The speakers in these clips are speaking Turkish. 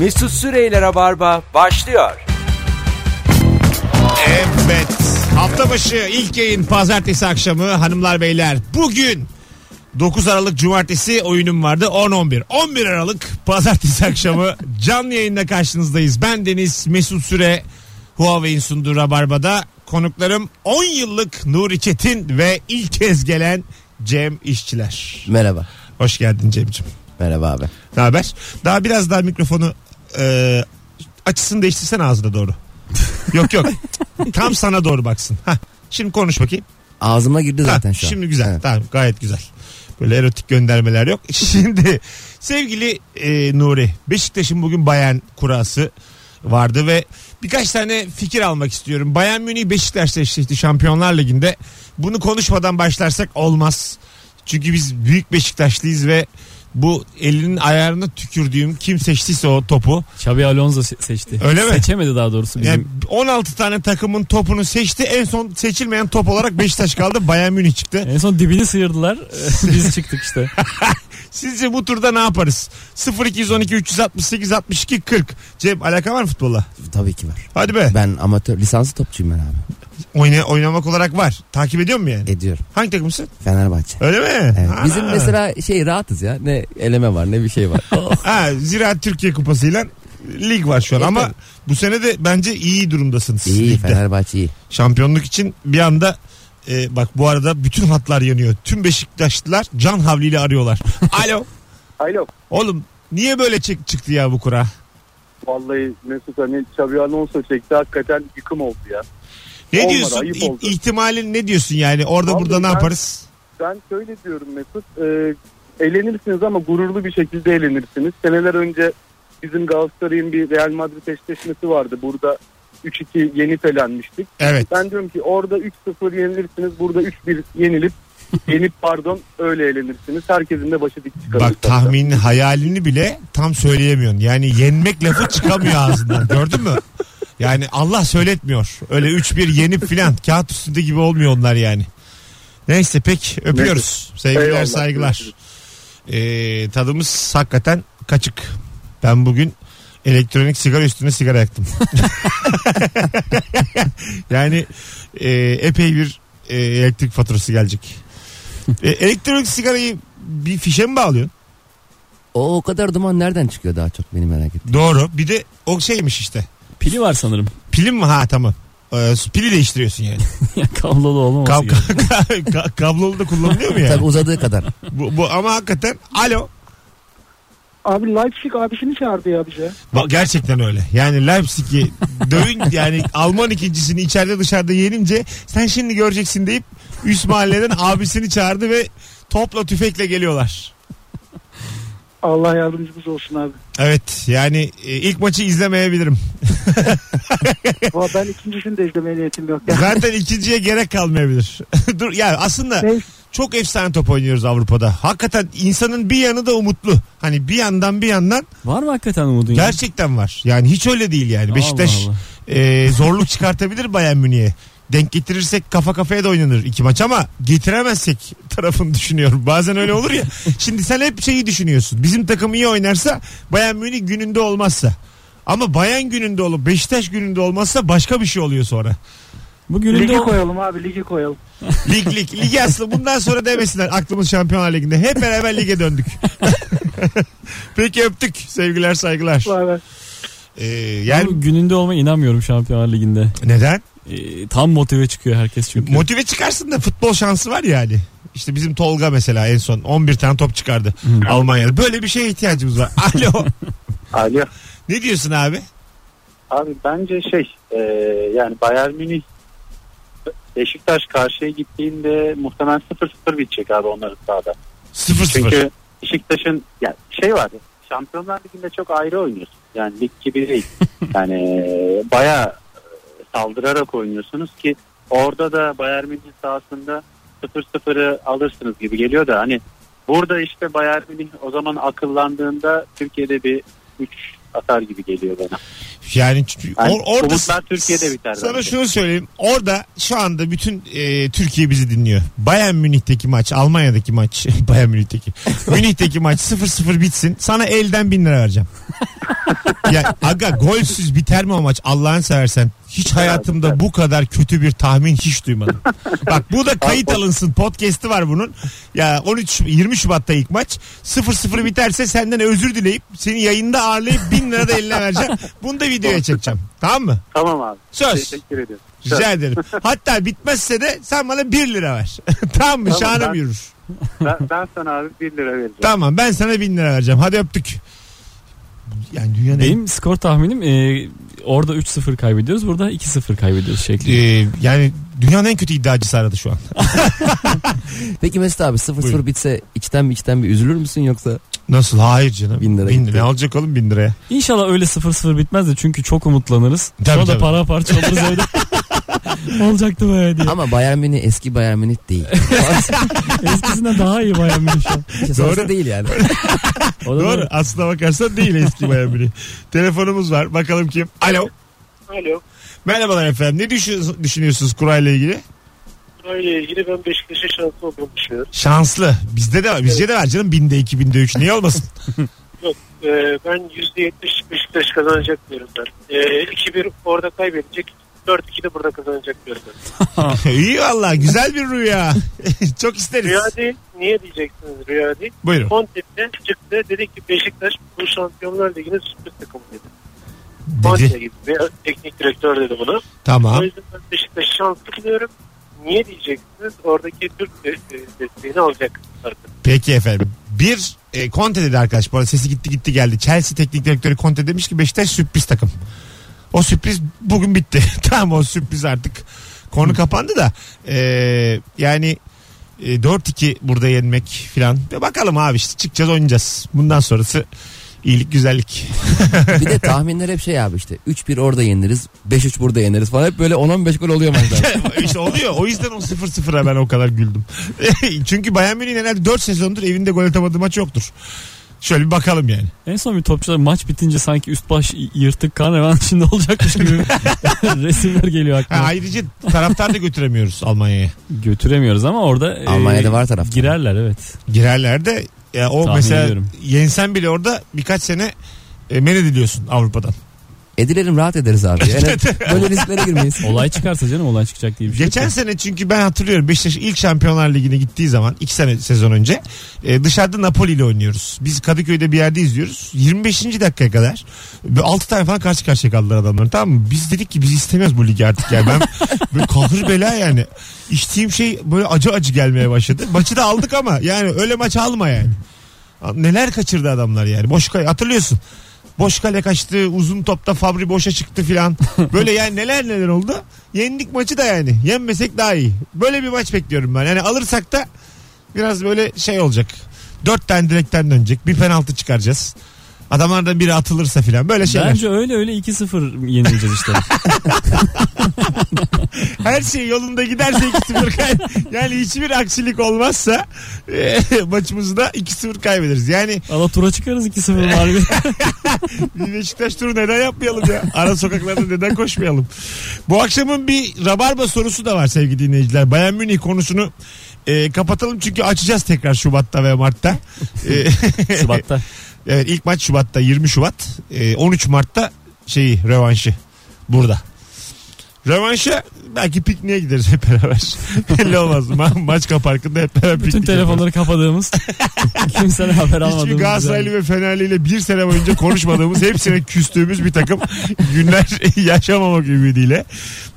Mesut Süreyler'e barba başlıyor. Evet. Hafta başı ilk yayın pazartesi akşamı hanımlar beyler. Bugün 9 Aralık Cumartesi oyunum vardı 10-11. 11 Aralık Pazartesi akşamı canlı yayında karşınızdayız. Ben Deniz Mesut Süre Huawei'in sunduğu Rabarba'da konuklarım 10 yıllık Nuri Çetin ve ilk kez gelen Cem İşçiler. Merhaba. Hoş geldin Cem'ciğim. Merhaba abi. Ne haber? Daha biraz daha mikrofonu e, açısını değiştirsen ağzına doğru. yok yok. Tam sana doğru baksın. Hah, şimdi konuş bakayım. Ağzıma girdi zaten Ha, şu an. Şimdi güzel. Evet. Tamam gayet güzel. Böyle erotik göndermeler yok. Şimdi sevgili e, Nuri Beşiktaş'ın bugün bayan kurası vardı ve birkaç tane fikir almak istiyorum. Bayern Münih Beşiktaş'la eşleşti Şampiyonlar Ligi'nde. Bunu konuşmadan başlarsak olmaz. Çünkü biz büyük Beşiktaşlıyız ve bu elinin ayarına tükürdüğüm kim seçtiyse o topu. Xabi Alonso se- seçti. Öyle mi? Seçemedi daha doğrusu bizim. Yani 16 tane takımın topunu seçti. En son seçilmeyen top olarak Beşiktaş kaldı. Bayern Münih çıktı. En son dibini sıyırdılar. Biz çıktık işte. Sizce bu turda ne yaparız? 0212 368 62 40. Cem alaka var mı futbolla? Tabii ki var. Hadi be. Ben amatör lisanslı topçuyum ben abi. Oyna, oynamak olarak var. Takip ediyor mu yani? Ediyorum. Hangi takımsın? Fenerbahçe. Öyle mi? Evet. Bizim mesela şey rahatız ya. Ne eleme var ne bir şey var. Ha, Ziraat Türkiye Kupası'yla lig var şu an Evet, ama tabii. bu sene de bence iyi durumdasınız. iyi ligde. Fenerbahçe iyi. Şampiyonluk için bir anda e, bak bu arada bütün hatlar yanıyor. Tüm Beşiktaşlılar can havliyle arıyorlar. Alo. Alo. Oğlum niye böyle çık çıktı ya bu kura? Vallahi Mesut hani Xabi Alonso çekti hakikaten yıkım oldu ya. Ne Olmadı, diyorsun? İ- ihtimalin ne diyorsun yani? Orada burada ne ben- yaparız? Ben şöyle diyorum Mesut. E, eğlenirsiniz ama gururlu bir şekilde eğlenirsiniz. Seneler önce bizim Galatasaray'ın bir Real Madrid eşleşmesi vardı. Burada 3-2 yenip elenmiştik. Evet. Ben diyorum ki orada 3-0 yenilirsiniz. Burada 3-1 yenilip yenip pardon öyle eğlenirsiniz. Herkesin de başı dik çıkar. Bak tahminin hayalini bile tam söyleyemiyorsun. Yani yenmek lafı çıkamıyor ağzından. Gördün mü? Yani Allah söyletmiyor. Öyle 3-1 yenip filan kağıt üstünde gibi olmuyor onlar yani. Neyse pek öpüyoruz. Sevgiler Eyvallah, saygılar. Ee, tadımız hakikaten kaçık. Ben bugün elektronik sigara üstüne sigara yaktım. yani e, epey bir e, elektrik faturası gelecek. E, elektronik sigarayı bir fişe mi bağlıyorsun? O, o kadar duman nereden çıkıyor daha çok beni merak ettim. Doğru. Bir de o şeymiş işte. Pili var sanırım. Pilin mi? Ha tamam. Ee, pili değiştiriyorsun yani. Ya Kablolu olmaması Kab gerekiyor. ka- kablolu da kullanılıyor mu Tabii yani? uzadığı kadar. bu, bu, ama hakikaten alo. Abi Leipzig abisini çağırdı ya bize. Bak, gerçekten öyle. Yani Leipzig'i dövün yani Alman ikincisini içeride dışarıda yenince sen şimdi göreceksin deyip üst mahalleden abisini çağırdı ve topla tüfekle geliyorlar. Allah yardımcımız olsun abi. Evet yani e, ilk maçı izlemeyebilirim. Ama ben ikincisini de izlemeye niyetim yok. Ya. Zaten ikinciye gerek kalmayabilir. Dur yani aslında Neyse. çok efsane top oynuyoruz Avrupa'da. Hakikaten insanın bir yanı da umutlu. Hani bir yandan bir yandan Var mı hakikaten umudun? gerçekten var. Yani hiç öyle değil yani. Allah Beşiktaş Allah. e, zorluk çıkartabilir Bayern Münih'e. Denk getirirsek kafa kafaya da oynanır iki maç ama getiremezsek tarafını düşünüyorum. Bazen öyle olur ya. Şimdi sen hep şeyi düşünüyorsun. Bizim takım iyi oynarsa Bayern Münih gününde olmazsa. Ama Bayern gününde olup Beşiktaş gününde olmazsa başka bir şey oluyor sonra. Bu gününde Ligi o- koyalım abi ligi koyalım. Lig lig. Ligi aslında bundan sonra demesinler aklımız Şampiyonlar Ligi'nde. Hep beraber lige döndük. Peki öptük. Sevgiler saygılar. Vay be. Ee, yani bu gününde olmaya inanmıyorum Şampiyonlar Ligi'nde. neden? Ee, tam motive çıkıyor herkes çünkü. Motive çıkarsın da futbol şansı var yani. İşte bizim Tolga mesela en son 11 tane top çıkardı Almanya'da. Böyle bir şeye ihtiyacımız var. Alo. Alo. ne diyorsun abi? Abi bence şey e, yani Bayern Münih Beşiktaş karşıya gittiğinde muhtemelen 0-0 bitecek abi onların sahada. 0-0. Çünkü Beşiktaş'ın yani şey var Şampiyonlar Ligi'nde çok ayrı oynuyorsun. Yani lig gibi değil. Yani e, bayağı e, saldırarak oynuyorsunuz ki orada da Bayern Münih sahasında 0-0'ı alırsınız gibi geliyor da hani burada işte Bayern Münih o zaman akıllandığında Türkiye'de bir 3 atar gibi geliyor bana. Yani Yani or- orada umutlar Türkiye'de biter Sana bence. şunu söyleyeyim. Orada şu anda bütün e, Türkiye bizi dinliyor. Bayern Münih'teki maç, Almanya'daki maç, Bayern Münih'teki. Münih'teki maç 0-0 bitsin. Sana elden bin lira vereceğim. ya aga golsüz biter mi o maç Allah'ını seversen? Hiç hayatımda bu kadar kötü bir tahmin hiç duymadım. Bak bu da kayıt alınsın. Podcast'i var bunun. Ya 13 20 Şubat'ta ilk maç. 0-0 biterse senden özür dileyip seni yayında ağırlayıp bin lira da eline vereceğim. Bunu da videoya çekeceğim. Tamam mı? Tamam abi. Söz. Teşekkür ediyorum. Rica ederim. Hatta bitmezse de sen bana 1 lira ver. tamam mı? Tamam, Şahane ben- yürür. Ben, ben sana abi 1 lira vereceğim. Tamam ben sana 1000 lira vereceğim. Hadi öptük. Yani dünyanın en- Benim skor tahminim e, orada 3-0 kaybediyoruz. Burada 2-0 kaybediyoruz şeklinde. Ee, yani dünyanın en kötü iddiacısı aradı şu an. Peki Mesut abi 0-0 Buyurun. bitse içten bir içten bir üzülür müsün yoksa? Nasıl? Hayır canım. Bin lira Bin. Ne alacak oğlum bin liraya? İnşallah öyle 0-0 bitmez de çünkü çok umutlanırız. Tabii, Sonra da tabii. para parça oluruz evde. Olacaktı böyle diye. Ama Bayern Münih eski Bayern Münih değil. Eskisinden daha iyi Bayern Münih şu an. İşte Doğru. değil yani. O da Doğru. Aslına bakarsan değil eski Bayern Münih. Telefonumuz var. Bakalım kim? Alo. Alo. Merhabalar efendim. Ne düşün- düşünüyorsunuz kurayla ilgili? Burayla ilgili ben Beşiktaş'a şanslı olduğunu düşünüyorum. Şanslı. Bizde de var. Bizce de var canım. Binde iki, binde üç. Niye olmasın? Yok e, ben %70 Beşiktaş kazanacak diyorum ben. E, 2-1 orada kaybedecek. 4-2 de burada kazanacak diyorum. İyi valla. Güzel bir rüya. Çok isteriz. Rüya değil. Niye diyeceksiniz rüya değil. Buyurun. Kontep'te çıktı. Dedi ki Beşiktaş bu Şampiyonlar Ligi'nin sürpriz takımı dedi. Konte gibi teknik direktör dedi bunu. Tamam. O yüzden ben Beşiktaş'ı şanslı buluyorum. Niye diyeceksiniz? Oradaki Türk e, desteğini alacak artık. Peki efendim. Bir e, Conte dedi arkadaş. Bu arada sesi gitti gitti geldi. Chelsea teknik direktörü Conte demiş ki Beşiktaş sürpriz takım. O sürpriz bugün bitti. tamam o sürpriz artık konu kapandı da. E, yani e, 4-2 burada yenmek filan. Ve bakalım abi işte çıkacağız oynayacağız. Bundan sonrası iyilik güzellik. Bir de tahminler hep şey abi işte 3-1 orada yeniriz 5-3 burada yeniriz falan hep böyle 10-15 gol oluyor maçlar. işte oluyor. O yüzden o 0-0'a ben o kadar güldüm. Çünkü Bayern Münih'in herhalde 4 sezondur evinde gol atamadığı maç yoktur. Şöyle bir bakalım yani. En son bir topçular maç bitince sanki üst baş yırtık kan revan içinde olacakmış gibi resimler geliyor Ha, aklıma. ayrıca taraftar da götüremiyoruz Almanya'ya. Götüremiyoruz ama orada e, Almanya'da var taraftar. Girerler evet. Girerler de ya o Tahmin mesela ediyorum. yensen bile orada birkaç sene e, men ediliyorsun Avrupa'dan. Edilelim rahat ederiz abi. Yani böyle risklere girmeyiz. Olay çıkarsa canım olay çıkacak diye bir şey. Geçen yok. sene çünkü ben hatırlıyorum Beşiktaş ilk Şampiyonlar Ligi'ne gittiği zaman iki sene sezon önce e, dışarıda Napoli ile oynuyoruz. Biz Kadıköy'de bir yerde izliyoruz. 25. dakikaya kadar 6 tane falan karşı karşıya kaldılar adamlar tamam mı? Biz dedik ki biz istemiyoruz bu ligi artık yani. Ben böyle kahır bela yani. İçtiğim şey böyle acı acı gelmeye başladı. Maçı da aldık ama yani öyle maç alma yani. Neler kaçırdı adamlar yani. Boş kale hatırlıyorsun. Boş kale kaçtı, uzun topta Fabri boşa çıktı filan. Böyle yani neler neler oldu. Yendik maçı da yani. Yenmesek daha iyi. Böyle bir maç bekliyorum ben. Yani alırsak da biraz böyle şey olacak. Dört tane direkten dönecek. Bir penaltı çıkaracağız. Adamlardan biri atılırsa filan. Böyle şeyler. Bence öyle öyle 2-0 yenileceğiz işte. Her şey yolunda giderse 2-0 kay Yani hiçbir aksilik olmazsa e, maçımızı da 2-0 kaybederiz. Yani Ala tura çıkarız 2-0 var bir. Beşiktaş turu neden yapmayalım ya? Ara sokaklarda neden koşmayalım? Bu akşamın bir rabarba sorusu da var sevgili dinleyiciler. Bayern Münih konusunu e, kapatalım çünkü açacağız tekrar Şubat'ta ve Mart'ta. E, Şubat'ta. evet ilk maç Şubat'ta 20 Şubat. E, 13 Mart'ta şeyi revanşı burada. Rövanşa belki pikniğe gideriz hep beraber. Belli olmaz. Ma- Maçka Parkı'nda hep beraber Bütün piknik telefonları kapadığımız. Kimsenin haber almadığımız. Hiçbir Galatasaraylı ve Fenerli ile bir sene boyunca konuşmadığımız hepsine küstüğümüz bir takım günler yaşamamak ümidiyle.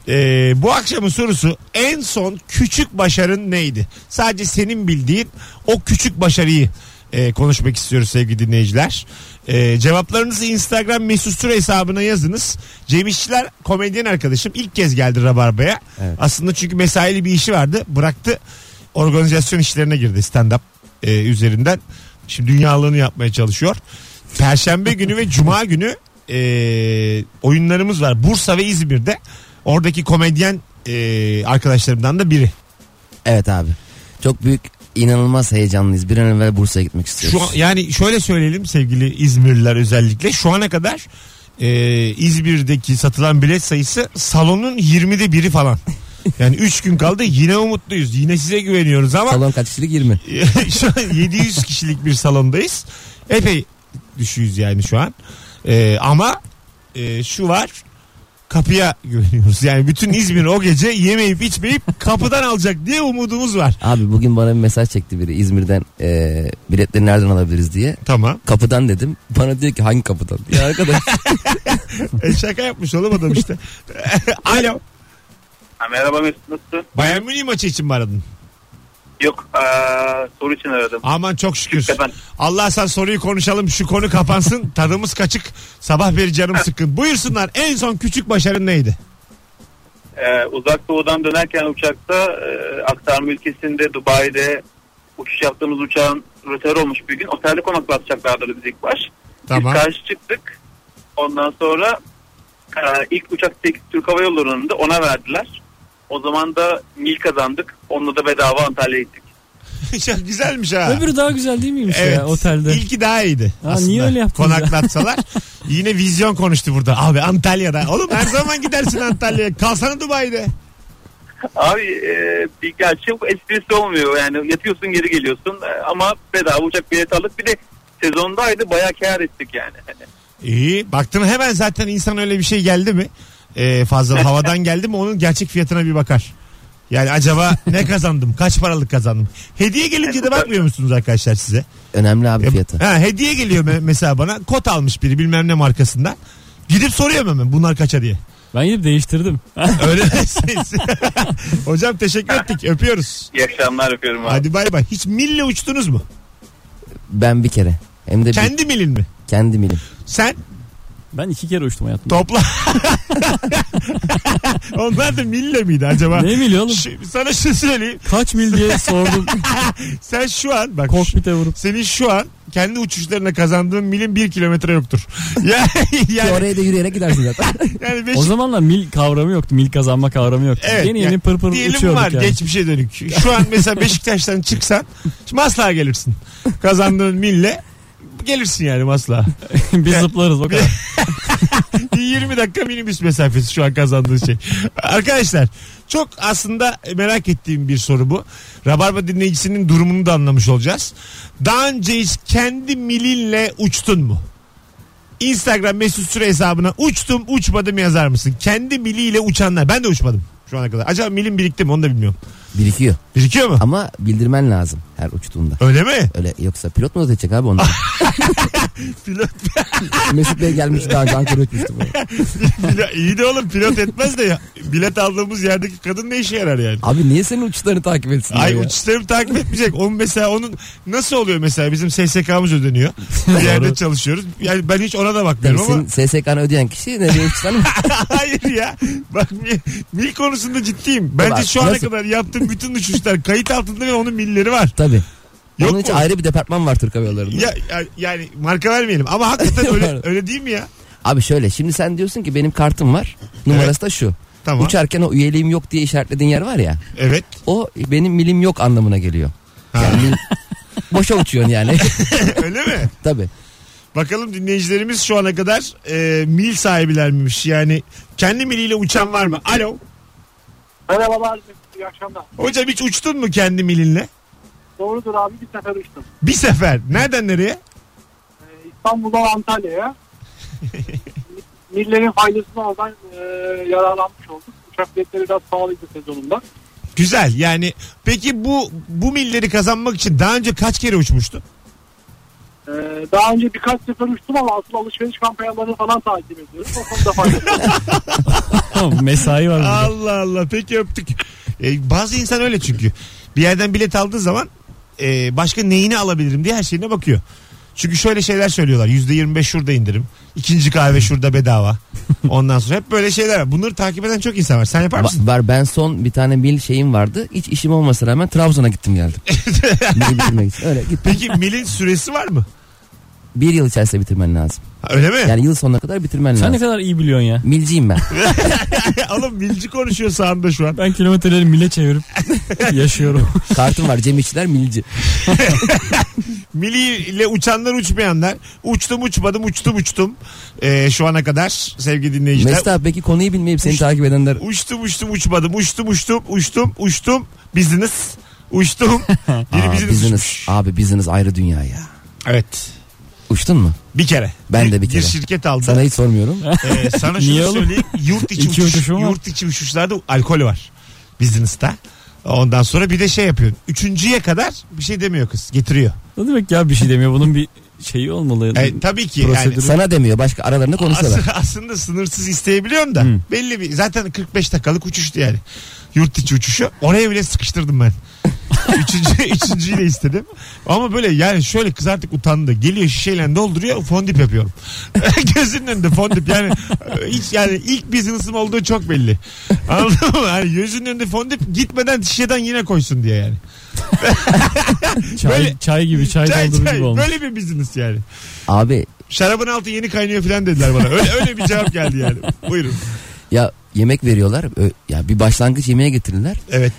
Ee, bu akşamın sorusu en son küçük başarın neydi? Sadece senin bildiğin o küçük başarıyı e, konuşmak istiyoruz sevgili dinleyiciler. E, cevaplarınızı Instagram mesut süre hesabına yazınız. Cem İşçiler komedyen arkadaşım ilk kez geldi Rabarba'ya. Evet. Aslında çünkü mesaili bir işi vardı. Bıraktı organizasyon işlerine girdi stand-up e, üzerinden. Şimdi dünyalığını yapmaya çalışıyor. Perşembe günü ve Cuma günü e, oyunlarımız var. Bursa ve İzmir'de. Oradaki komedyen e, arkadaşlarımdan da biri. Evet abi. Çok büyük inanılmaz heyecanlıyız. Bir an evvel Bursa'ya gitmek istiyoruz. Şu an, yani şöyle söyleyelim sevgili İzmirliler özellikle şu ana kadar e, İzmir'deki satılan bilet sayısı salonun 20'de biri falan. Yani 3 gün kaldı yine umutluyuz. Yine size güveniyoruz ama Salon kaç kişilik 20. şu an 700 kişilik bir salondayız. Epey düşüyoruz yani şu an. Ee, ama e, şu var kapıya güveniyoruz. Yani bütün İzmir o gece yemeyip içmeyip kapıdan alacak diye umudumuz var. Abi bugün bana bir mesaj çekti biri İzmir'den e, biletleri nereden alabiliriz diye. Tamam. Kapıdan dedim. Bana diyor ki hangi kapıdan? Ya arkadaş E, şaka yapmış oğlum adam işte. Alo. Ha, merhaba Mesut nasılsın? Bayern Münih maçı için mi aradın? Yok aa, soru için aradım. Aman çok şükür. Hakikaten. Allah sen soruyu konuşalım şu konu kapansın. Tadımız kaçık. Sabah beri canım sıkkın. Buyursunlar en son küçük başarın neydi? Ee, uzak doğudan dönerken uçakta e, aktarma ülkesinde Dubai'de uçuş yaptığımız uçağın röter olmuş bir gün. Otelde konaklatacaklardı biz ilk baş. Tamam. Biz karşı çıktık. Ondan sonra e, ilk uçak Türk Hava Yolları'nın da ona verdiler. O zaman da mil kazandık. Onunla da bedava Antalya'ya gittik. Çok güzelmiş ha. Öbürü daha güzel değil miymiş Evet. ya otelde? İlki daha iyiydi. Ha, aslında. niye öyle yaptınız ya? Konaklatsalar. Yine vizyon konuştu burada. Abi Antalya'da. Oğlum her zaman gidersin Antalya'ya. Kalsana Dubai'de. Abi e, bir gerçi esprisi olmuyor. Yani yatıyorsun geri geliyorsun E, ama bedava uçak bileti aldık. Bir de sezondaydı bayağı kâr ettik yani. İyi. Baktım hemen zaten insan öyle bir şey geldi mi? Ee, fazla havadan geldi mi onun gerçek fiyatına bir bakar. Yani acaba ne kazandım? Kaç paralık kazandım? Hediye gelince de bakmıyor musunuz arkadaşlar size? önemli abi fiyatı. Ha, hediye geliyor me- mesela bana. Kot almış biri bilmem ne markasından. Gidip soruyorum hemen bunlar kaça diye. Ben gidip değiştirdim. Öyle siz. Hocam teşekkür ettik. Öpüyoruz. iyi akşamlar öpüyorum abi. Hadi bay bay. Hiç mille uçtunuz mu? Ben bir kere. Hem de bir- Kendi milin mi? kendi milim. Sen ben iki kere uçtum hayatımda. topla. Onlar da mille miydi acaba? Ne mili oğlum? Şu- sana şu söyleyeyim. Kaç mil diye sordum. Sen şu an bak şu- Kokpite vurup. senin şu an kendi uçuşlarına kazandığın milin bir kilometre yoktur. Ki yani, oraya da yürüyerek gidersin zaten. yani beş- O zamanlar mil kavramı yoktu. Mil kazanma kavramı yoktu. Evet, yeni yani yeni pır pır diyelim uçuyorduk var yani. geçmişe dönük. Şu an mesela Beşiktaş'tan çıksan Maslak'a gelirsin. Kazandığın mille gelirsin yani Maslak'a. Biz zıplarız o kadar. 20 dakika minibüs mesafesi şu an kazandığın şey. Arkadaşlar çok aslında merak ettiğim bir soru bu. Rabarba dinleyicisinin durumunu da anlamış olacağız. Daha önce hiç kendi milinle uçtun mu? Instagram mesut süre hesabına uçtum uçmadım yazar mısın? Kendi miliyle uçanlar. Ben de uçmadım şu ana kadar. Acaba milim birikti mi onu da bilmiyorum. Birikiyor. Birikiyor mu? Ama bildirmen lazım her uçtuğunda. Öyle mi? Öyle yoksa pilot mu not edecek abi ondan? Pilot, Mesut Bey gelmiş daha önce Ankara uçmuştu. iyi de oğlum pilot etmez de ya. Bilet aldığımız yerdeki kadın ne işe yarar yani? Abi niye senin uçuşlarını takip etsin? Ay ya? uçuşlarımı takip etmeyecek. Onun mesela onun nasıl oluyor mesela bizim SSK'mız ödeniyor. Bir yerde çalışıyoruz. Yani ben hiç ona da Tabii bakmıyorum ama. senin SSK'nı ödeyen kişi nereye uçsan Hayır ya. Bak mil, mil konusunda ciddiyim. Bence Bak, şu ana nasıl? kadar yaptığım bütün uçuşlar kayıt altında ve onun milleri var. Tabii. Yok Onun için mu? ayrı bir departman var Türk Hava Yolları'nda. Ya, ya- yani marka vermeyelim ama hakikaten öyle, öyle değil mi ya? Abi şöyle şimdi sen diyorsun ki benim kartım var. Numarası da şu. Tamam. Uçarken o üyeliğim yok diye işaretlediğin yer var ya. Evet. O benim milim yok anlamına geliyor. Ha. Yani mil- boşa uçuyorsun yani. öyle mi? Tabii. Bakalım dinleyicilerimiz şu ana kadar e, mil sahibiler miymiş? Yani kendi miliyle uçan var mı? Alo. Merhabalar. İyi akşamlar. Hocam hiç uçtun mu kendi milinle? Doğrudur abi bir sefer uçtum. Bir sefer. Nereden nereye? Ee, İstanbul'dan Antalya'ya. Millerin faydasını oradan e, yararlanmış olduk. Uçak biletleri biraz pahalıydı sezonunda. Güzel. Yani peki bu bu milleri kazanmak için daha önce kaç kere uçmuştun? Ee, daha önce birkaç sefer uçtum ama asıl alışveriş kampanyalarını falan takip ediyorum. O konuda faydası. Mesai var burada. Allah Allah. Peki öptük. E, bazı insan öyle çünkü. Bir yerden bilet aldığı zaman e, başka neyini alabilirim diye her şeyine bakıyor. Çünkü şöyle şeyler söylüyorlar. Yüzde yirmi beş şurada indirim. İkinci kahve şurada bedava. Ondan sonra hep böyle şeyler var. Bunları takip eden çok insan var. Sen yapar mısın? Va- var ben son bir tane mil şeyim vardı. Hiç işim olmasına rağmen Trabzon'a gittim geldim. Mili bitirmek için. Öyle gittim. Peki milin süresi var mı? Bir yıl içerisinde bitirmen lazım. Öyle mi? Yani yıl sonuna kadar bitirmen Sen ne lazım. kadar iyi biliyorsun ya. Milciyim ben. Oğlum bilci konuşuyor sağında şu an. Ben kilometreleri mile çevirip yaşıyorum. Kartım var Cem İşçiler milci. Mili ile uçanlar uçmayanlar. Uçtum uçmadım uçtum uçtum. Ee, şu ana kadar sevgili dinleyiciler. Mesut abi peki konuyu bilmeyip seni takip edenler Uçtum uçtum uçmadım. Uçtum uçtum uçtum uçtum. Business. Uçtum. Biri Aa, business, business. uçmuş. Abi business ayrı dünya ya. Evet. Uçtun mu? Bir kere. Ben de bir kere. şirket aldı. Sana hiç sormuyorum. Ee, sana şunu Niye oğlum? söyleyeyim. Yurt içi, İki uçuş, uçuşum var. yurt içi uçuşlarda alkol var. Business'ta. Ondan sonra bir de şey yapıyorsun. Üçüncüye kadar bir şey demiyor kız. Getiriyor. Ne demek ya bir şey demiyor. Bunun bir şeyi olmalı. E, tabii ki yani. Sana demiyor başka aralarında konuşuyorlar. As- aslında sınırsız isteyebiliyorsun da Hı. belli bir zaten 45 dakikalık uçuştu yani. Yurt içi uçuşu. Oraya bile sıkıştırdım ben. Üçüncü, üçüncüyü de istedim. Ama böyle yani şöyle kız artık utandı. Geliyor şişeyle dolduruyor fondip yapıyorum. Gözünün önünde fondip yani hiç yani ilk business'ım olduğu çok belli. Anladın mı? Yani gözünün önünde fondip gitmeden şişeden yine koysun diye yani. Çay, Böyle- çay gibi çay, Çay, doldurur çay, gibi olmuş. böyle bir business yani. Abi Şarabın altı yeni kaynıyor falan dediler bana. Öyle, öyle bir cevap geldi yani. Buyurun. ya yemek veriyorlar. Ö- Ya bir başlangıç yemeğe getirirler. Evet.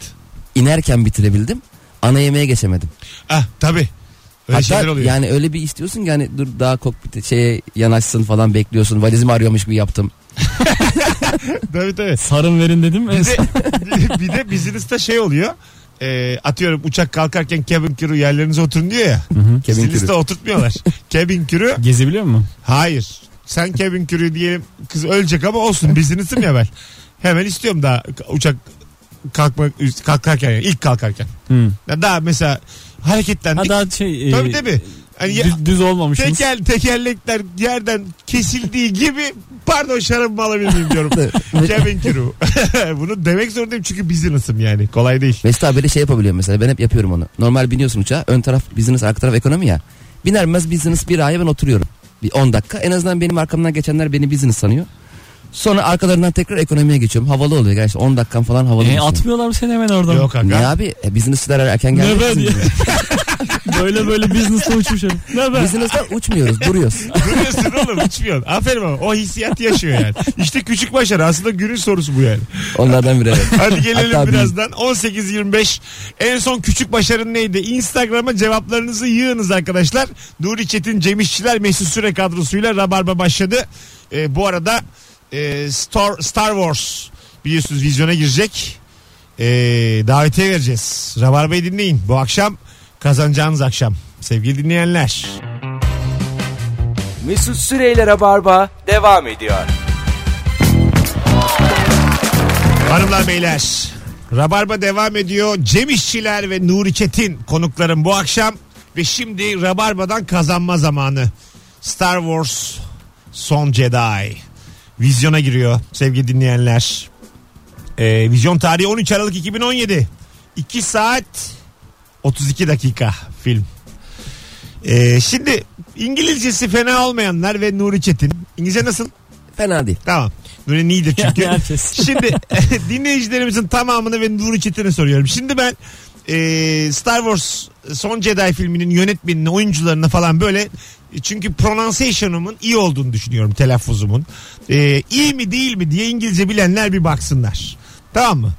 İnerken bitirebildim. Ana yemeğe geçemedim. Ah tabii. Öyle şeyler Hatta oluyor. yani öyle bir istiyorsun ki hani dur daha kokpite şeye yanaşsın falan bekliyorsun. Valizimi arıyormuş gibi yaptım. Tabii tabii. Sarın verin dedim mi? Bir de, bir, de business'ta şey oluyor. E, atıyorum uçak kalkarken cabin crew yerlerinize oturun diyor ya. Kevin Business'ta Kürü. oturtmuyorlar. cabin crew Gezebiliyor mu? hayır. Sen cabin crew diyelim kız ölecek ama olsun business'ım ya ben. Hemen istiyorum daha uçak kalkmak kalkarken yani ilk kalkarken. Hı. Ya daha mesela hareketlendik. Ha daha şey. Tabii e, tabii. Hani ya- düz, düz olmamışsınız. Teker, tekerlekler yerden kesildiği gibi pardon şarabımı alabilir miyim diyorum. Cabin crew. Bunu demek zorundayım çünkü business'ım yani. Kolay değil. Mesut abi de şey yapabiliyor mesela ben hep yapıyorum onu. Normal biniyorsun uçağa ön taraf business arka taraf ekonomi ya. Biner binmez business bir aya ben oturuyorum. Bir 10 dakika en azından benim arkamdan geçenler beni business sanıyor. Sonra arkalarından tekrar ekonomiye geçiyorum. Havalı oluyor gerçi 10 dakikam falan havalı. E, geçiyor. atmıyorlar mı seni hemen oradan? Yok Ne aga. abi? E, business'lar erken Ne geldi. diye. böyle böyle business'ta uçmuşum. Ne be? Business'lar uçmuyoruz duruyoruz. Duruyorsun oğlum uçmuyorsun. Aferin ama o hissiyat yaşıyor yani. İşte küçük başarı aslında günün sorusu bu yani. Onlardan biri evet. Hadi gelelim Hatta birazdan. 18.25 en son küçük başarın neydi? Instagram'a cevaplarınızı yığınız arkadaşlar. Nuri Çetin, Cem İşçiler, Mesut Süre kadrosuyla Rabarba başladı. Ee, bu arada e, Star, Star Wars biliyorsunuz vizyona girecek. Ee, davetiye vereceğiz. Rabarba'yı dinleyin. Bu akşam kazanacağınız akşam. Sevgili dinleyenler. Mesut Süreyler'e barba devam ediyor. Hanımlar beyler Rabarba devam ediyor. Cem İşçiler ve Nuri Çetin konuklarım bu akşam. Ve şimdi Rabarba'dan kazanma zamanı. Star Wars Son Jedi. Vizyona giriyor sevgili dinleyenler. Ee, vizyon tarihi 13 Aralık 2017. 2 saat 32 dakika film. Ee, şimdi İngilizcesi fena olmayanlar ve Nuri Çetin. İngilizce nasıl? Fena değil. Tamam. Nuri iyidir çünkü. Şimdi dinleyicilerimizin tamamını ve Nuri Çetin'e soruyorum. Şimdi ben e, Star Wars Son Jedi filminin yönetmenine, oyuncularına falan böyle çünkü pronunciation'umun iyi olduğunu düşünüyorum telaffuzumun. E, iyi mi değil mi diye İngilizce bilenler bir baksınlar. Tamam mı?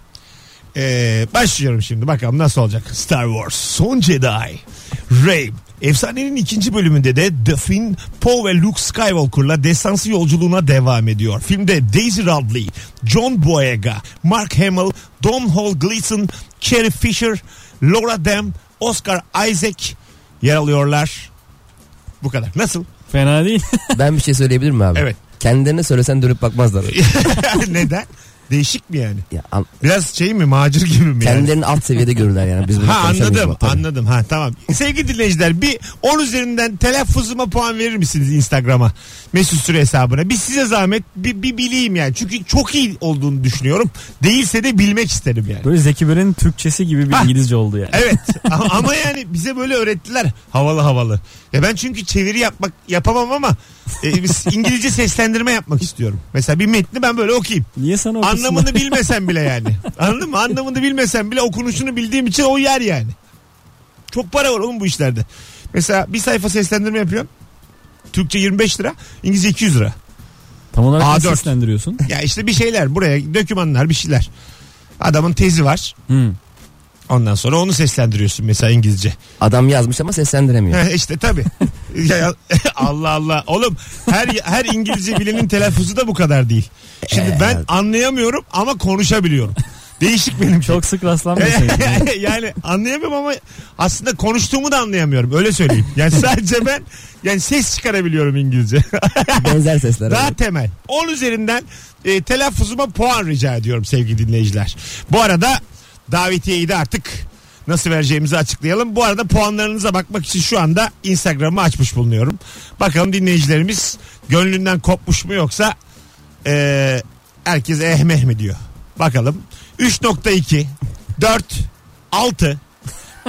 E, başlıyorum şimdi bakalım nasıl olacak. Star Wars Son Jedi. Rey Efsanenin ikinci bölümünde de The Finn, Poe ve Luke Skywalker'la destansı yolculuğuna devam ediyor. Filmde Daisy Ridley, John Boyega, Mark Hamill, Domhnall Gleeson, Carrie Fisher, Laura Dern, Oscar Isaac yer alıyorlar. Bu kadar. Nasıl? Fena değil. Ben bir şey söyleyebilir miyim abi? Evet. Kendilerine söylesen dönüp bakmazlar. Neden? Değişik mi yani? ya, an- Biraz şey mi macir gibi mi yani? kendilerini alt seviyede görürler yani. Biz bunu Ha konuşamayız anladım tabii. anladım ha tamam. Sevgili dinleyiciler bir 10 üzerinden telaffuzuma puan verir misiniz Instagram'a? Mesut Süre hesabına. Bir size zahmet bir, bir bileyim yani. Çünkü çok iyi olduğunu düşünüyorum. Değilse de bilmek isterim yani. Böyle Zeki Müren'in Türkçesi gibi bir Ha. İngilizce oldu yani. Evet ama, ama yani bize böyle öğrettiler havalı havalı. Ya ben çünkü çeviri yapmak yapamam ama e, biz İngilizce seslendirme yapmak istiyorum. Mesela bir metni ben böyle okuyayım. Niye sana Anlamını bilmesem bile yani. Anladın mı? Anlamını bilmesem bile okunuşunu bildiğim için o yer yani. Çok para var oğlum bu işlerde. Mesela bir sayfa seslendirme yapıyorum. Türkçe 25 lira, İngilizce 200 lira. Tam olarak A4. nasıl seslendiriyorsun? Ya işte bir şeyler buraya dokümanlar bir şeyler. Adamın tezi var. Hı. Ondan sonra onu seslendiriyorsun mesela İngilizce. Adam yazmış ama seslendiremiyor. İşte tabii. Ya- ya- Allah Allah. Oğlum her her İngilizce bilenin telaffuzu da bu kadar değil. Şimdi ben anlayamıyorum ama konuşabiliyorum. Değişik benim Çok sık rastlanmıyorsun. yani anlayamıyorum ama aslında konuştuğumu da anlayamıyorum. Öyle söyleyeyim. Yani sadece ben yani ses çıkarabiliyorum İngilizce. Benzer sesler. Daha evet. temel. 10 üzerinden e, telaffuzuma puan rica ediyorum sevgili dinleyiciler. Bu arada davetiyeyi de artık nasıl vereceğimizi açıklayalım. Bu arada puanlarınıza bakmak için şu anda Instagram'ı açmış bulunuyorum. Bakalım dinleyicilerimiz gönlünden kopmuş mu yoksa e, herkes eh meh mi diyor. Bakalım. 3.2 4 6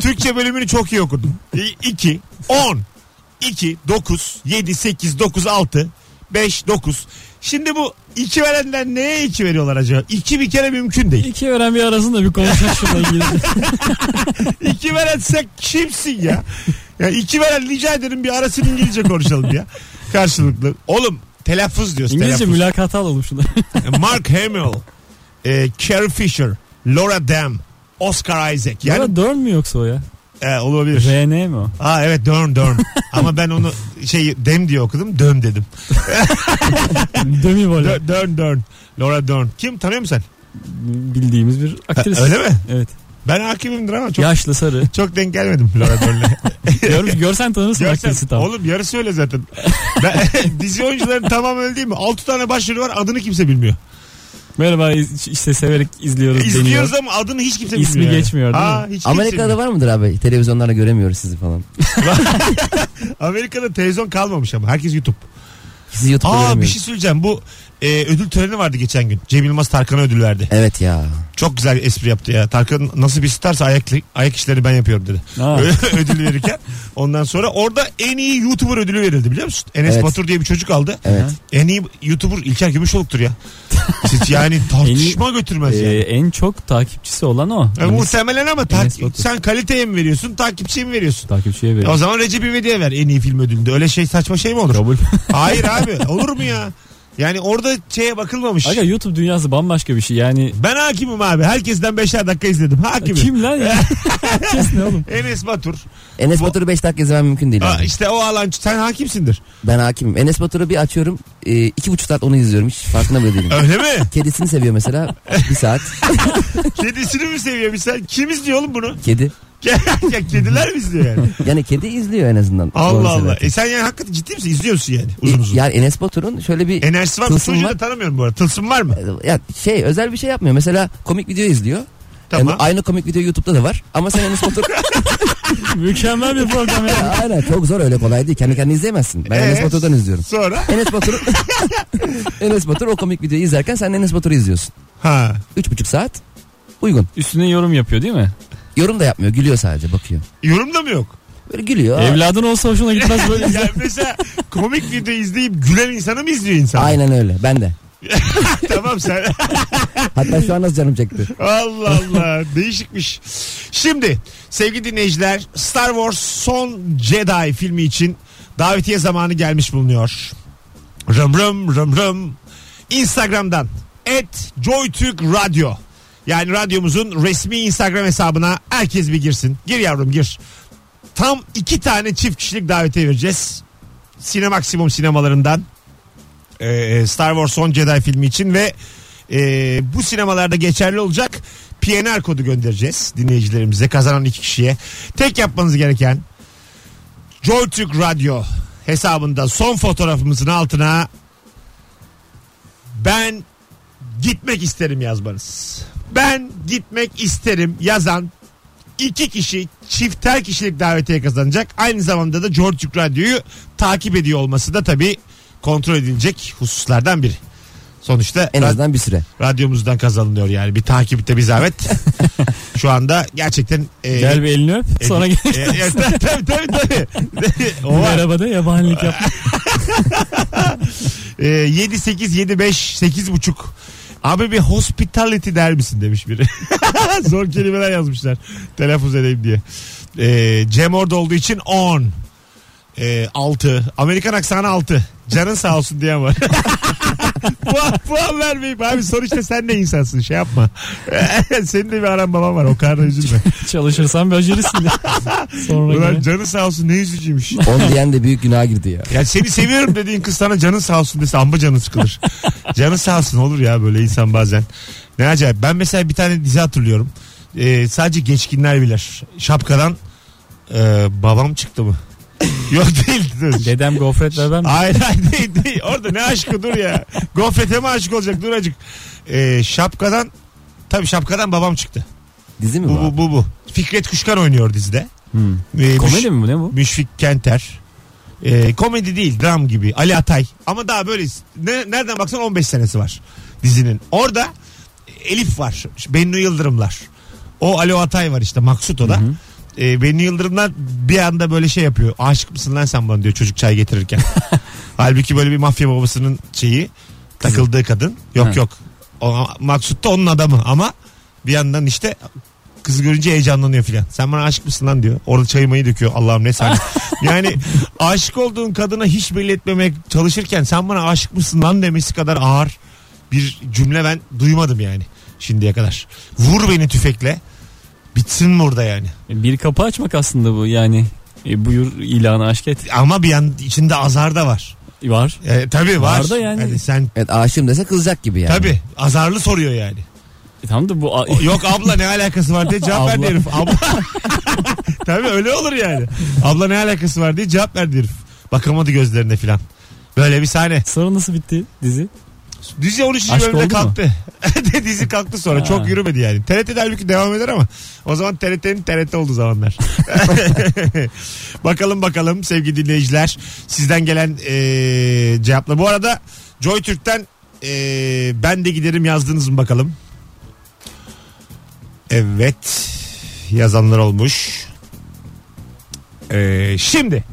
Türkçe bölümünü çok iyi okudum. 2 10 2 9 7 8 9 6 5 9 Şimdi bu iki verenler neye iki veriyorlar acaba? İki bir kere mümkün değil. İki öğren bir arasın da bir konuşalım şununla ilgili. İki veren sen kimsin ya? Ya iki veren rica ederim bir arasın İngilizce konuşalım ya. Karşılıklı. Oğlum telaffuz diyoruz. İngilizce telaffuz. mülakata alalım şunu. Mark Hamill, e, Carrie Fisher, Laura Dern, Oscar Isaac. Yani Yani Dörn mü yoksa o ya? E, olabilir. RN mi o? Aa evet Dern Dern. Ama ben onu şey dem diye okudum. Dön dedim. Demi böyle. Dön Dern Dern. Laura Dern. Kim tanıyor musun sen? Bildiğimiz bir aktris. Ha, öyle mi? Evet. Ben hakimimdir ama çok Yaşlı sarı. çok denk gelmedim Laura Dern'le. Gör, görsen tanırsın Görsen, aktrisi tam. oğlum yarısı öyle zaten. Ben, dizi oyuncuların tamamı öyle değil mi? 6 tane başrolü var adını kimse bilmiyor. Merhaba iz- işte severek izliyoruz İzliyoruz deniyor. ama adını hiç kimse İsmi bilmiyor. yani. geçmiyor, değil Ha, mi? hiç kimse Amerika'da bilmiyor. var mıdır abi? Televizyonlarda göremiyoruz sizi falan. Amerika'da televizyon kalmamış ama herkes YouTube. Sizi YouTube'da Aa bir göremiyoruz. şey söyleyeceğim. Bu e, ödül töreni vardı geçen gün. Cem Yılmaz Tarkan'a ödül verdi. Evet ya. Çok güzel espri yaptı ya. Tarkan nasıl bir starsa ayak, ayak işleri ben yapıyorum dedi. Ödül verirken. Ondan sonra orada en iyi YouTuber ödülü verildi biliyor musun? Enes Evet. Batur diye bir çocuk aldı. Evet. En iyi YouTuber İlker Gümüşoluk'tur ya. Siz yani tartışma götürmez Ee, yani. en çok takipçisi olan o. Yani Enes muhtemelen ama ta- Enes Batur. sen kaliteye mi veriyorsun takipçiye mi veriyorsun? takipçiye O veriyor. zaman Recep İvedik'e ver en iyi film ödülünde. Öyle şey saçma şey mi olur? Kabul. Hayır abi olur mu ya? Yani orada şeye bakılmamış. Aga YouTube dünyası bambaşka bir şey. Yani Ben hakimim abi. Herkesten beşer dakika izledim. Hakimim. kim lan ya? Herkes ne oğlum? Enes Batur. Enes Batur'u 5 dakika izlemem mümkün değil. Aa, abi. işte o alan sen hakimsindir. Ben hakimim. Enes Batur'u bir açıyorum. E, iki buçuk saat onu izliyorum. Hiç farkında bile değilim. Öyle mi? Kedisini seviyor mesela. Bir saat. Kedisini mi seviyor bir sen? Kim izliyor oğlum bunu? Kedi. Ya kediler mi izliyor yani? Yani kedi izliyor en azından. Allah Doğru Allah. E sen yani hakikaten ciddi misin? İzliyorsun yani uzun E, uzun. Yani Enes Batur'un şöyle bir Enerjisi var mı? Tılsım Çocuğu var. da tanımıyorum bu arada. Tılsım var mı? ya şey özel bir şey yapmıyor. Mesela komik video izliyor. Tamam. Yani aynı komik video YouTube'da da var. Ama sen Enes Batur... Mükemmel bir program ya. Aynen çok zor öyle kolay değil. Kendi kendine izleyemezsin. Ben Ee, Enes Batur'dan izliyorum. Sonra? Enes Batur Enes Batur o komik videoyu izlerken sen Enes Batur'u izliyorsun. Ha. Üç buçuk saat uygun. Üstüne yorum yapıyor değil mi? Yorum da yapmıyor. Gülüyor sadece bakıyor. Yorum da mı yok? Böyle gülüyor. Evladın olsa hoşuna gitmez böyle. yani mesela komik video izleyip gülen insanı mı izliyor insan? Aynen öyle. Ben de. tamam sen. Hatta şu an nasıl canım çekti. Allah Allah değişikmiş. Şimdi sevgili dinleyiciler Star Wars Son Jedi filmi için davetiye zamanı gelmiş bulunuyor. Rım rım rım rım. Instagram'dan et JoyTürk Radyo. Yani radyomuzun resmi Instagram hesabına herkes bir girsin. Gir yavrum gir. Tam iki tane çift kişilik davetiye vereceğiz. Sinemaksimum sinemalarından. Ee, Star Wars Son Jedi filmi için ve e, bu sinemalarda geçerli olacak PNR kodu göndereceğiz dinleyicilerimize kazanan iki kişiye. Tek yapmanız gereken JoyTürk Radyo hesabında son fotoğrafımızın altına ben gitmek isterim yazmanız. Ben gitmek isterim yazan iki kişi çifter kişilik davetiye kazanacak. Aynı zamanda da George Türk Radyo'yu takip ediyor olması da tabii kontrol edilecek hususlardan biri. Sonuçta En azından bir süre. radyomuzdan kazanılıyor yani bir takipte bir zahmet. Şu anda gerçekten e, Gel bir elini öp. e, Sonra gel. e, e, tabii tabii tabii. tabii. o var. De yabanilik yap. E, 7 8 7 5 8 buçuk. Abi bir hospitality der misin demiş biri. Zor kelimeler yazmışlar. Telaffuz edeyim diye. E, Cem orada olduğu için on. e, 6. Amerikan aksanı 6. Canın sağ olsun diyen var. puan, puan vermeyeyim abi sonuçta sen de insansın şey yapma. Senin de bir aran baban var o kadar da üzülme. Çalışırsan becerirsin. Sonra Ulan gene- canı sağ olsun ne üzücüymüş. On diyen de büyük günaha girdi ya. Ya seni seviyorum dediğin kız sana canın sağ olsun dese amba canı sıkılır. canı sağ olsun olur ya böyle insan bazen. Ne acayip. Ben mesela bir tane dizi hatırlıyorum. Ee, sadece geçkinler bilir. Şapkadan e, babam çıktı mı? Yok değil. dur. Dedem gofret mi? Hayır hayır değil, değil. Orada ne aşkı dur ya. Gofrete mi aşık olacak dur acık. Ee, şapkadan tabii şapkadan babam çıktı. Dizi mi Bu bu? bu bu bu. Fikret Kuşkan oynuyor dizide. Hmm. Ee, Komedi mi bu ne bu? Müşfik Kenter. Ee, komedi değil dram gibi Ali Atay ama daha böyle ne, nereden baksan 15 senesi var dizinin. Orada Elif var Bennu Yıldırımlar o Ali Atay var işte Maksut o da. Ee, Bennu Yıldırımlar bir anda böyle şey yapıyor aşık mısın lan sen bana diyor çocuk çay getirirken. Halbuki böyle bir mafya babasının şeyi takıldığı kadın yok Ha. yok o, Maksut da onun adamı ama bir yandan işte kızı görünce heyecanlanıyor filan. Sen bana aşık mısın lan diyor. Orada çayı mayı döküyor. Allah'ım ne sen. yani aşık olduğun kadına hiç belli etmemek çalışırken sen bana aşık mısın lan demesi kadar ağır bir cümle ben duymadım yani şimdiye kadar. Vur beni tüfekle. Bitsin burada yani. Bir kapı açmak aslında bu yani. E, buyur ilanı aşk et. Ama bir yan içinde azar da var. Var. E, tabii var. Var da yani. sen Evet aşığım dese kızacak gibi yani. tabii azarlı soruyor yani. E, tamam da bu Yok abla ne alakası var diye cevap verdi Abla. herif. Abla. Tabii öyle olur yani. Abla ne alakası var diye cevap verdi herif. Bakamadı gözlerine filan. Böyle bir sahne. sonra nasıl bitti dizi? Dizi 13. Aşk bölümde kalktı. Dizi kalktı sonra. Ha. Çok yürümedi yani. TRT'de halbuki devam eder ama o zaman TRT'nin TRT olduğu zamanlar. bakalım bakalım sevgili dinleyiciler. Sizden gelen eee cevapla. Bu arada Joy Türk'ten eee, ben de giderim yazdınız mı bakalım. Evet. Yazanlar olmuş. Eee, şimdi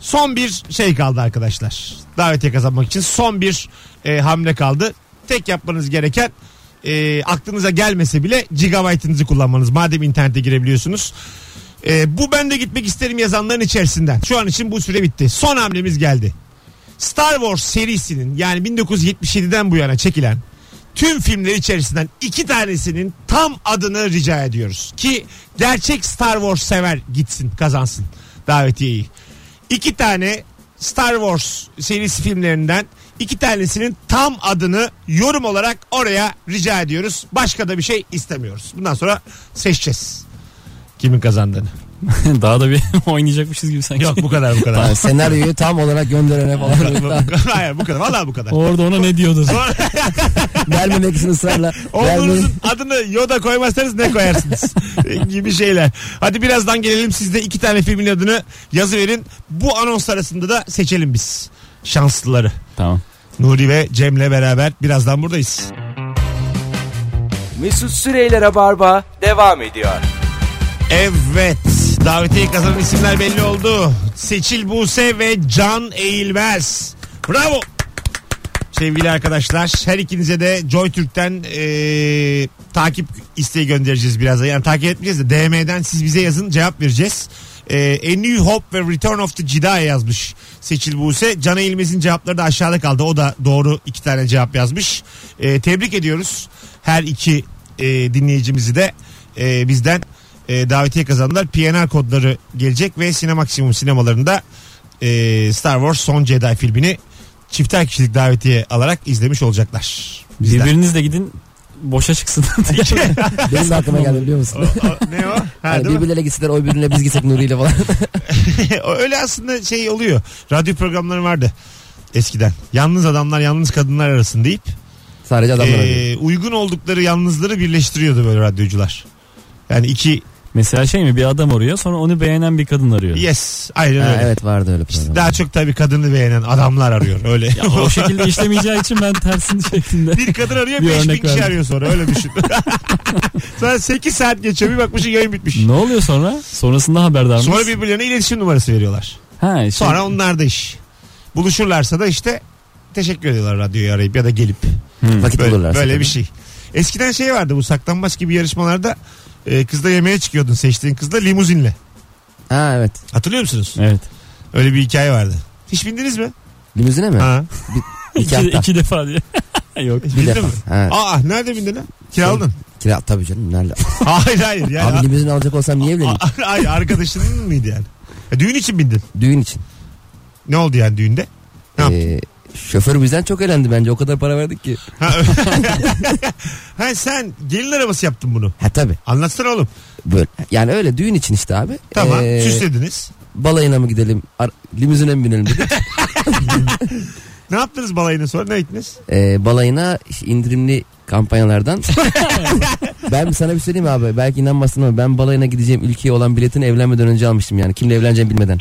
son bir şey kaldı arkadaşlar. Davetiye kazanmak için son bir e, hamle kaldı. Tek yapmanız gereken e, aklınıza gelmese bile gigabyte'ınızı kullanmanız. Madem internete girebiliyorsunuz. E, bu ben de gitmek isterim yazanların içerisinden. Şu an için bu süre bitti. Son hamlemiz geldi. Star Wars serisinin yani 1977'den bu yana çekilen tüm filmler içerisinden iki tanesinin tam adını rica ediyoruz. Ki gerçek Star Wars sever gitsin kazansın davetiyeyi. İki tane Star Wars serisi filmlerinden iki tanesinin tam adını yorum olarak oraya rica ediyoruz. Başka da bir şey istemiyoruz. Bundan sonra seçeceğiz. Kimin kazandığını. Daha da bir oynayacakmışız gibi sanki. Yok bu kadar bu kadar. Yani senaryoyu tam olarak gönderene falan. Hayır bu kadar. Valla bu kadar. Orada ona ne diyordu? Sonra Vermemek için ısrarla. Oğlunuzun adını Yoda koymazsanız ne koyarsınız? gibi şeyler. Hadi birazdan gelelim siz de iki tane filmin adını yazı verin. Bu anons arasında da seçelim biz şanslıları. Tamam. Nuri ve Cem'le beraber birazdan buradayız. Mesut Süreyler'e barba devam ediyor. Evet. Davetiye kazanan isimler belli oldu. Seçil Buse ve Can Eğilmez. Bravo. Sevgili arkadaşlar her ikinize de Joy Türk'ten eee, takip isteği göndereceğiz birazdan. Yani takip etmeyeceğiz de DM'den siz bize yazın cevap vereceğiz. Eee A New Hope ve Return of the Jedi yazmış Seçil Buse. Can Eğilmez'in cevapları da aşağıda kaldı. O da doğru iki tane cevap yazmış. Eee, tebrik ediyoruz her iki eee, dinleyicimizi de eee, bizden e, davetiye kazandılar. PNR kodları gelecek ve Sinemaksimum sinemalarında e, Star Wars Son Jedi filmini çifter kişilik davetiye alarak izlemiş olacaklar. Bizden. Birbirinizle gidin boşa çıksın. Benim de aklıma geldi biliyor musun? O- o- ne o? Ha, mi? birbirleriyle gitseler o birbirine biz gitsek Nuri'yle falan. O Öyle aslında şey oluyor. Radyo programları vardı eskiden. Yalnız adamlar yalnız kadınlar arasında deyip Sadece adamlar e, uygun oldukları yalnızları birleştiriyordu böyle radyocular. Yani iki Mesela şey mi bir adam arıyor sonra onu beğenen bir kadın arıyor. yes aynen Ha, öyle. evet vardı öyle İşte program. daha çok tabii kadını beğenen adamlar arıyor öyle. Ya o şekilde işlemeyeceği için ben tersini şeklinde. Bir kadın arıyor Bir 5 bin örnek kişi verdim. arıyor sonra öyle düşün. sonra 8 saat geçiyor bir bakmışsın yayın bitmiş. ne oluyor sonra? Sonrasında haberdar mısın? Sonra birbirlerine iletişim numarası veriyorlar. Ha, şey, Sonra onlar da iş. Buluşurlarsa da işte teşekkür ediyorlar radyoyu arayıp ya da gelip. Hmm. Vakit Böyle, bulurlar. böyle bir şey. Eskiden şey vardı bu saklambaç gibi yarışmalarda e, kızla yemeğe çıkıyordun seçtiğin kızla limuzinle. Ha evet. Hatırlıyor musunuz? Evet. Öyle bir hikaye vardı. Hiç bindiniz mi? Limuzine mi? Ha. İki İki, hafta. iki defa diye. Yok. Bir Bindin defa. mi? Ha. Aa nerede bindin lan? Kiraladın. Kira tabii canım. Nerede? hayır hayır. Yani, Abi limuzin alacak olsam niye evleneyim? Ay arkadaşının mıydı yani? E, düğün için bindin. Düğün için. Ne oldu yani düğünde? Ne yaptın? Ee, şoför bizden çok eğlendi bence. O kadar para verdik ki. Ha, ha sen gelin arabası yaptın bunu. Ha tabii. Anlatsana oğlum. Böyle. Yani öyle düğün için işte abi. Tamam Ee, süslediniz. balayına mı gidelim? Ar- limuzine mi binelim dedik. Ne yaptınız balayına sonra ne gittiniz? Ee, balayına indirimli kampanyalardan. ben sana bir söyleyeyim abi. Belki inanmazsın ama ben balayına gideceğim ülkeye olan biletini evlenmeden önce almıştım yani. Kimle evleneceğimi bilmeden.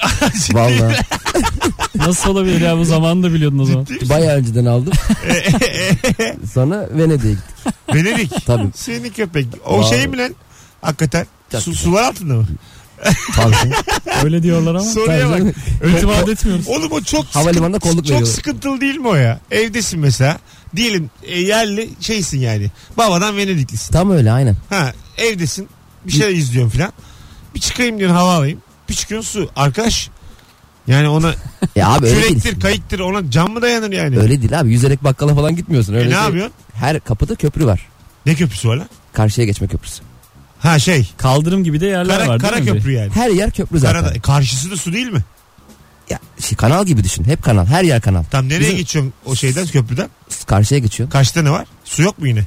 Vallahi Nasıl olabilir ya bu zamanı da biliyordun o zaman. bayağı önceden aldım. Sonra Venedik'e gittik. Venedik. Tabii. Seni köpek. O Vallahi. şey mi lan? Hakikaten. Çok Su, güzel. sular altında mı? Tabii. Öyle diyorlar ama. Soruya bak. İtimat etmiyoruz. Oğlum o çok Havalimanında kolluk Çok veriyorlar. sıkıntılı değil mi o ya? Evdesin mesela. Diyelim e, yerli şeysin yani. Babadan Venediklisin. Tam öyle aynen. Ha evdesin. Bir şey izliyorsun filan. Bir çıkayım diyorsun hava alayım. Bir çıkıyorsun su. Arkadaş yani ona Ya abi öyle değil. kürektir kayıktır ona cam mı dayanır yani? Öyle değil abi. Yüzerek bakkala falan gitmiyorsun. E, Öyle ne şey- yapıyorsun? Her kapıda köprü var. Ne köprüsü var lan? Karşıya geçme köprüsü. Ha şey. Kaldırım gibi de yerler Kara, var kara değil mi? köprü yani. Her yer köprü zaten. Karada, e, karşısı da su değil mi? Ya, şey, kanal gibi düşün. Hep kanal. Her yer kanal. Tam nereye Bizim- geçiyorsun o şeyden köprüden? Karşıya geçiyor. Karşıda ne var? Su yok mu yine?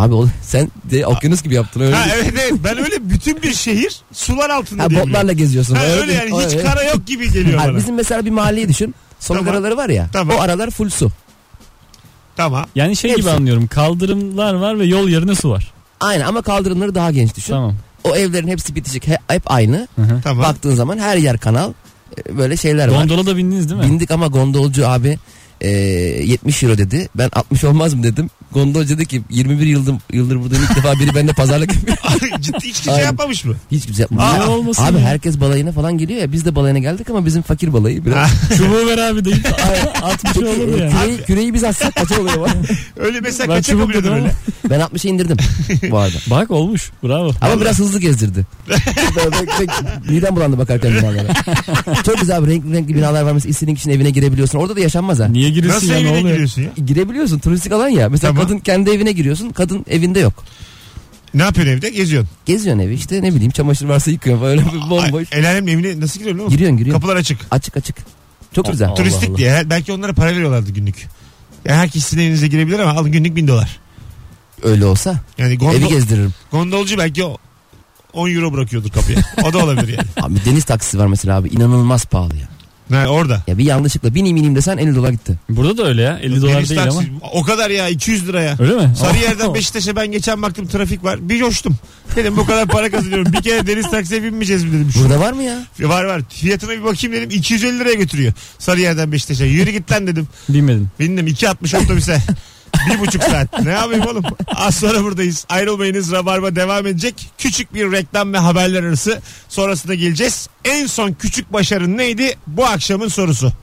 Abi o, sen de okyanus gibi yaptın öyle. Ha evet evet ben öyle bütün bir şehir sular altında Ha, botlarla geziyorsun. Ha, öyle değil. yani hiç öyle. kara yok gibi geliyor Ha, bana. bizim mesela bir mahalleyi düşün. Son Tamam. araları var ya. Tamam. O aralar full su. Tamam. Yani şey Hepsi. gibi anlıyorum. Kaldırımlar var ve yol yerine su var. Aynen ama kaldırımları daha genç düşün. Tamam. O evlerin hepsi bitişik. He- hep aynı. Tamam. Baktığın zaman her yer kanal. E, Böyle şeyler var. Gondola da bindiniz değil mi? Bindik ama gondolcu abi e, 70 euro dedi. Ben 60 olmaz mı dedim. Gondolcu dedi ki 21 yıldır, yıldır buradayım ilk defa biri benimle pazarlık yapıyor. Ciddi hiç kimse Aynen. yapmamış mı? Hiç güzel. Aa, Ya, olmasın abi ya. herkes balayına falan geliyor ya biz de balayına geldik ama bizim fakir balayı biraz. Çubuğu ver abi deyip 60 olur ya. küreği, küreği biz atsak kaça oluyor bak. Öyle mesela Ben kaça çubuk dedim öyle? Ben 60'a indirdim bu arada. Bak olmuş. Bravo. Ama biraz hızlı gezdirdi. Midem bulandı bakarken binalara. Çok güzel abi renkli renkli binalar var. Mesela istediğin kişinin evine girebiliyorsun. Orada da yaşanmaz ha. Niye girirsin Nasıl ya ne evine oluyor? giriyorsun ya? Girebiliyorsun turistik alan ya. Mesela Tamam. Kadın kendi evine giriyorsun. Kadın evinde yok. Ne yapıyorsun evde? Geziyorsun. Geziyorsun evi işte ne bileyim çamaşır varsa yıkıyor böyle bir bomboş. El alemin evine nasıl giriyorsun oğlum? Giriyorsun giriyorsun. Kapılar açık. Açık açık. Çok güzel. Allah Turistik Allah. diye. Belki onlara para veriyorlardı günlük. Yani herkes sizin evinize girebilir ama alın günlük bin dolar. Öyle olsa Yani evi gondol, gezdiririm. gondolcu belki o 10 euro bırakıyordur kapıya. O da olabilir yani. Abi deniz taksisi var mesela abi inanılmaz pahalı ya. Ha, orada. Ya bir yanlışlıkla bineyim ineyim desen 50 dolar gitti. Burada da öyle ya. 50 dolar Deniz değil ama. taksi- O kadar ya 200 lira ya. Öyle mi? Sarıyer'den Oh. Beşiktaş'a ben geçen baktım trafik var. Bir coştum. Dedim bu kadar para kazanıyorum. Bir kere deniz taksiye binmeyeceğiz mi dedim. Şu- Burada var mı ya? Var var. Fiyatına bir bakayım dedim. 250 liraya götürüyor. Sarıyer'den Beşiktaş'a. Yürü git lan dedim. Bilmedim. Bindim 2.60 otobüse. Bir buçuk saat. Ne yapayım oğlum? Az sonra buradayız. Ayrılmayınız. Rabarba devam edecek. Küçük bir reklam ve haberler arası. Sonrasında geleceğiz. En son küçük başarın neydi? Bu akşamın sorusu.